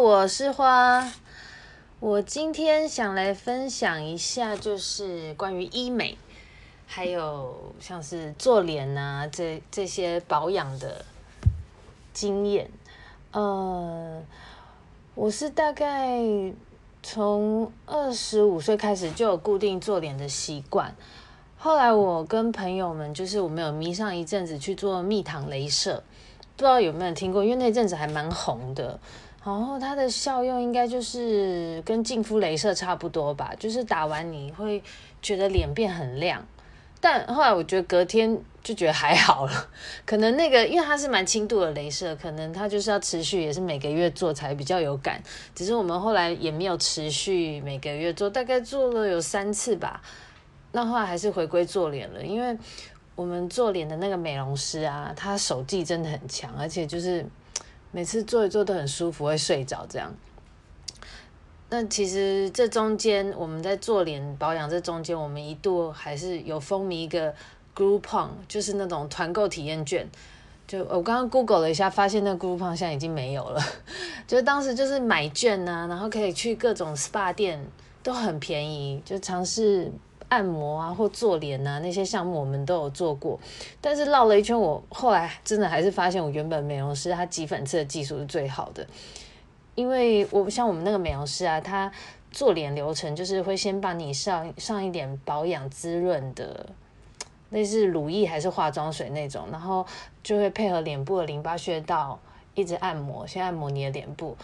我是花。我今天想来分享一下，就是关于医美，还有像是做脸啊这这些保养的经验。呃，我是大概从二十五岁开始就有固定做脸的习惯，后来我跟朋友们就是我们有迷上一阵子去做蜜糖镭射。不知道有没有听过，因为那阵子还蛮红的。然后它的效用应该就是跟净肤镭射差不多吧，就是打完你会觉得脸变很亮。但后来我觉得隔天就觉得还好了，可能那个因为它是蛮轻度的镭射，可能它就是要持续也是每个月做才比较有感。只是我们后来也没有持续每个月做，大概做了有三次吧。那后来还是回归做脸了，因为。我们做脸的那个美容师啊，他手技真的很强，而且就是每次做一做都很舒服，会睡着这样。那其实这中间我们在做脸保养这中间，我们一度还是有风靡一个 Groupon，就是那种团购体验券。就我刚刚 Google 了一下，发现那 Groupon 现在已经没有了。就当时就是买券啊，然后可以去各种 SPA 店，都很便宜，就尝试。按摩啊，或做脸啊，那些项目我们都有做过，但是绕了一圈，我后来真的还是发现，我原本美容师他挤粉刺的技术是最好的，因为我像我们那个美容师啊，他做脸流程就是会先帮你上上一点保养滋润的，类似乳液还是化妆水那种，然后就会配合脸部的淋巴穴道一直按摩，先按摩你的脸部。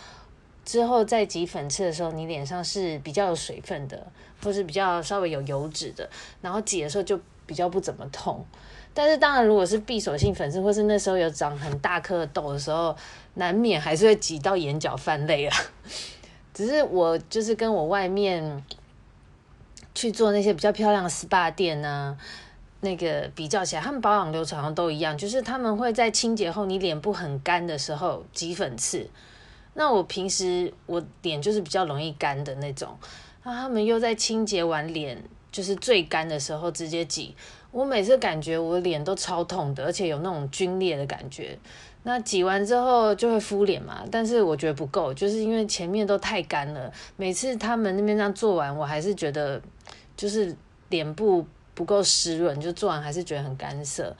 之后再挤粉刺的时候，你脸上是比较有水分的，或是比较稍微有油脂的，然后挤的时候就比较不怎么痛。但是当然，如果是闭锁性粉刺，或是那时候有长很大颗痘的时候，难免还是会挤到眼角泛泪啊。只是我就是跟我外面去做那些比较漂亮的 SPA 店啊，那个比较起来，他们保养流程好像都一样，就是他们会在清洁后，你脸部很干的时候挤粉刺。那我平时我脸就是比较容易干的那种，那他们又在清洁完脸就是最干的时候直接挤，我每次感觉我脸都超痛的，而且有那种皲裂的感觉。那挤完之后就会敷脸嘛，但是我觉得不够，就是因为前面都太干了。每次他们那边这样做完，我还是觉得就是脸部不够湿润，就做完还是觉得很干涩，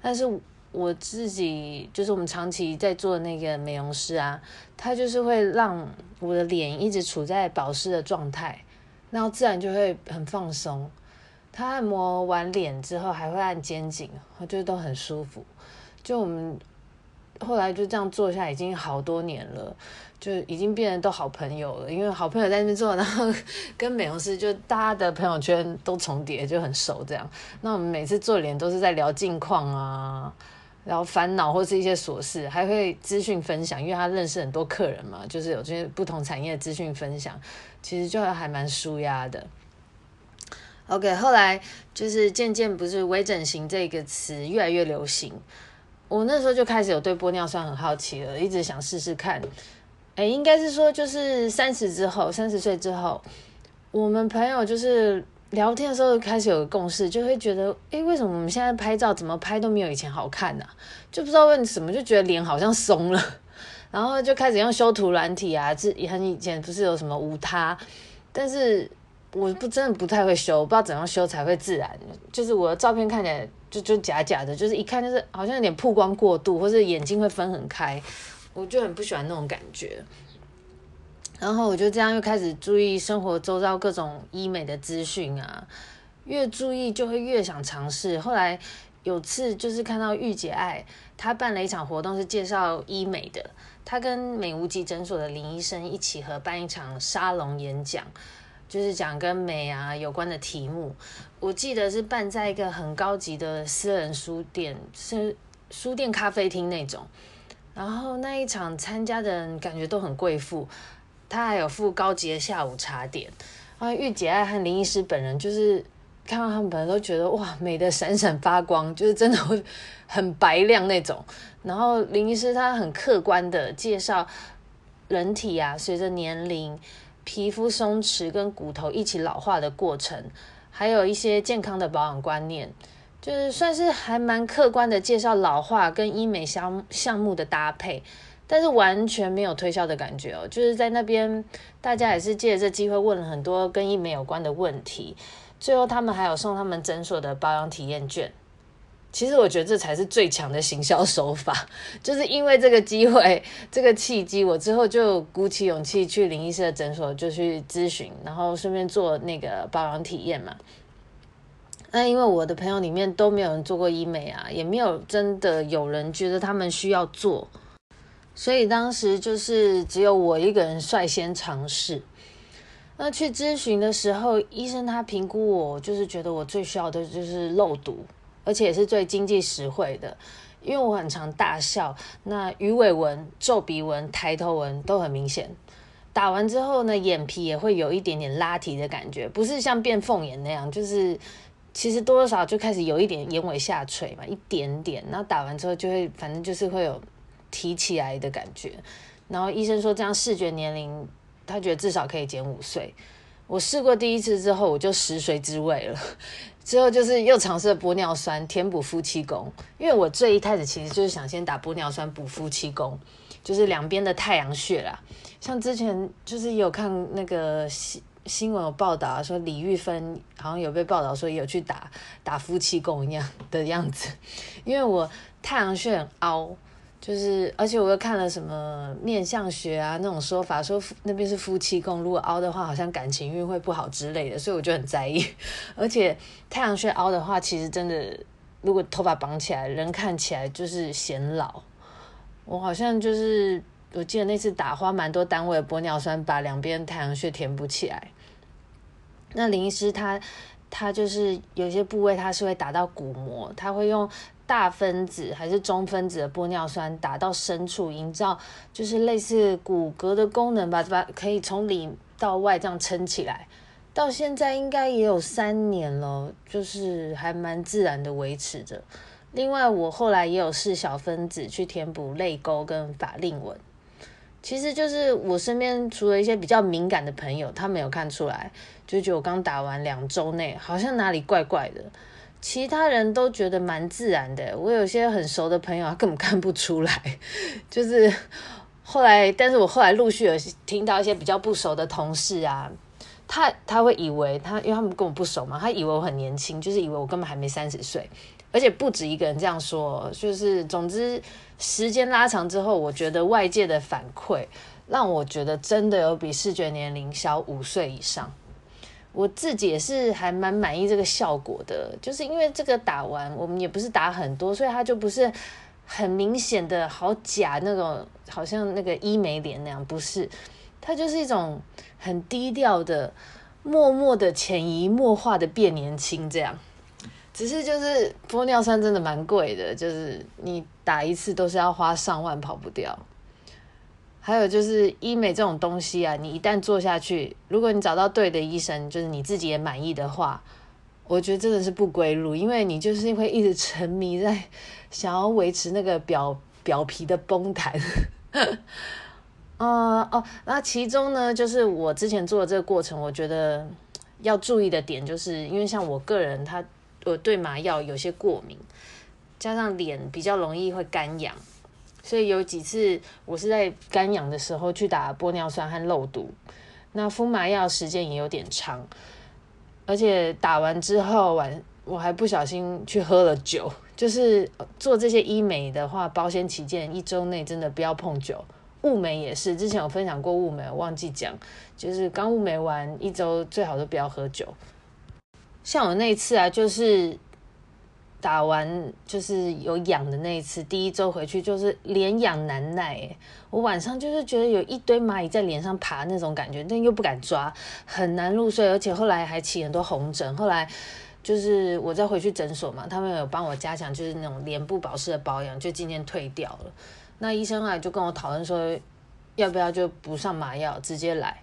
但是。我自己就是我们长期在做的那个美容师啊，他就是会让我的脸一直处在保湿的状态，然后自然就会很放松。他按摩完脸之后还会按肩颈，我觉得都很舒服。就我们后来就这样做下已经好多年了，就已经变得都好朋友了。因为好朋友在那边做，然后跟美容师就大家的朋友圈都重叠，就很熟这样。那我们每次做脸都是在聊近况啊。然后烦恼或是一些琐事，还会资讯分享，因为他认识很多客人嘛，就是有这些不同产业的资讯分享，其实就还蛮舒压的。OK，后来就是渐渐不是微整形这个词越来越流行，我那时候就开始有对玻尿酸很好奇了，一直想试试看。哎，应该是说就是三十之后，三十岁之后，我们朋友就是。聊天的时候开始有个共识，就会觉得，诶，为什么我们现在拍照怎么拍都没有以前好看呢？就不知道为什么，就觉得脸好像松了，然后就开始用修图软体啊，这也很以前不是有什么无他，但是我不真的不太会修，不知道怎样修才会自然，就是我的照片看起来就就假假的，就是一看就是好像有点曝光过度，或是眼睛会分很开，我就很不喜欢那种感觉。然后我就这样又开始注意生活周遭各种医美的资讯啊，越注意就会越想尝试。后来有次就是看到御姐爱，她办了一场活动是介绍医美的，她跟美无极诊所的林医生一起合办一场沙龙演讲，就是讲跟美啊有关的题目。我记得是办在一个很高级的私人书店，是书店咖啡厅那种。然后那一场参加的人感觉都很贵妇，他还有附高级的下午茶点。啊，御姐爱和林医师本人就是看到他们本人都觉得哇，美得闪闪发光，就是真的会很白亮那种。然后林医师他很客观的介绍人体啊，随着年龄、皮肤松弛跟骨头一起老化的过程，还有一些健康的保养观念。就是算是还蛮客观的介绍老化跟医美项项目的搭配，但是完全没有推销的感觉哦。就是在那边，大家也是借着这机会问了很多跟医美有关的问题，最后他们还有送他们诊所的保养体验券。其实我觉得这才是最强的行销手法，就是因为这个机会、这个契机，我之后就鼓起勇气去林医师的诊所就去咨询，然后顺便做那个保养体验嘛。那因为我的朋友里面都没有人做过医美啊，也没有真的有人觉得他们需要做，所以当时就是只有我一个人率先尝试。那去咨询的时候，医生他评估我，就是觉得我最需要的就是肉毒，而且也是最经济实惠的，因为我很常大笑，那鱼尾纹、皱鼻纹、抬头纹都很明显。打完之后呢，眼皮也会有一点点拉提的感觉，不是像变凤眼那样，就是。其实多多少少就开始有一点眼尾下垂嘛，一点点，然后打完之后就会，反正就是会有提起来的感觉。然后医生说这样视觉年龄，他觉得至少可以减五岁。我试过第一次之后，我就食髓知味了。之后就是又尝试了玻尿酸填补夫妻宫，因为我最一开始其实就是想先打玻尿酸补夫妻宫，就是两边的太阳穴啦。像之前就是有看那个。新新闻有报道说李玉芬好像有被报道说有去打打夫妻宫一样的样子，因为我太阳穴很凹，就是而且我又看了什么面相学啊那种说法，说那边是夫妻宫，如果凹的话，好像感情运会不好之类的，所以我就很在意。而且太阳穴凹的话，其实真的如果头发绑起来，人看起来就是显老。我好像就是我记得那次打花蛮多单位的玻尿酸，把两边太阳穴填补起来。那林医师他他就是有些部位他是会打到骨膜，他会用大分子还是中分子的玻尿酸打到深处，营造就是类似骨骼的功能吧，把可以从里到外这样撑起来。到现在应该也有三年了，就是还蛮自然的维持着。另外，我后来也有试小分子去填补泪沟跟法令纹。其实就是我身边除了一些比较敏感的朋友，他没有看出来，就觉得我刚打完两周内好像哪里怪怪的，其他人都觉得蛮自然的。我有些很熟的朋友，他根本看不出来。就是后来，但是我后来陆续有听到一些比较不熟的同事啊，他他会以为他，因为他们跟我不熟嘛，他以为我很年轻，就是以为我根本还没三十岁。而且不止一个人这样说，就是总之时间拉长之后，我觉得外界的反馈让我觉得真的有比视觉年龄小五岁以上。我自己也是还蛮满意这个效果的，就是因为这个打完我们也不是打很多，所以它就不是很明显的好假那种，好像那个医美脸那样，不是，它就是一种很低调的、默默的潜移默化的变年轻这样。只是就是玻尿酸真的蛮贵的，就是你打一次都是要花上万，跑不掉。还有就是医美这种东西啊，你一旦做下去，如果你找到对的医生，就是你自己也满意的话，我觉得真的是不归路，因为你就是会一直沉迷在想要维持那个表表皮的崩弹。呃哦，那其中呢，就是我之前做的这个过程，我觉得要注意的点，就是因为像我个人他。我对麻药有些过敏，加上脸比较容易会干痒，所以有几次我是在干痒的时候去打玻尿酸和肉毒，那敷麻药时间也有点长，而且打完之后晚我还不小心去喝了酒，就是做这些医美的话，保险起见，一周内真的不要碰酒。雾眉也是，之前有分享过雾眉，我忘记讲，就是刚雾眉完一周最好都不要喝酒。像我那一次啊，就是打完就是有痒的那一次，第一周回去就是脸痒难耐，我晚上就是觉得有一堆蚂蚁在脸上爬那种感觉，但又不敢抓，很难入睡，而且后来还起很多红疹。后来就是我再回去诊所嘛，他们有帮我加强就是那种脸部保湿的保养，就今天退掉了。那医生啊就跟我讨论说，要不要就不上麻药，直接来。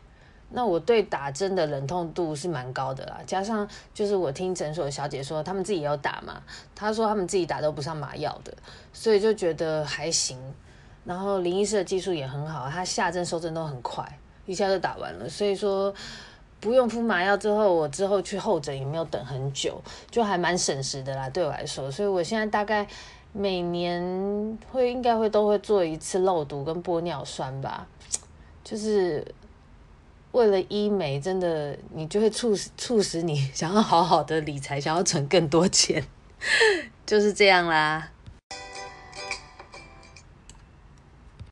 那我对打针的冷痛度是蛮高的啦，加上就是我听诊所的小姐说，他们自己有打嘛，她说他们自己打都不上麻药的，所以就觉得还行。然后林医师的技术也很好，他下针收针都很快，一下就打完了，所以说不用敷麻药之后，我之后去候诊也没有等很久，就还蛮省时的啦，对我来说。所以我现在大概每年会应该会都会做一次肉毒跟玻尿酸吧，就是。为了医美，真的你就会促使促使你 想要好好的理财，想要存更多钱，就是这样啦。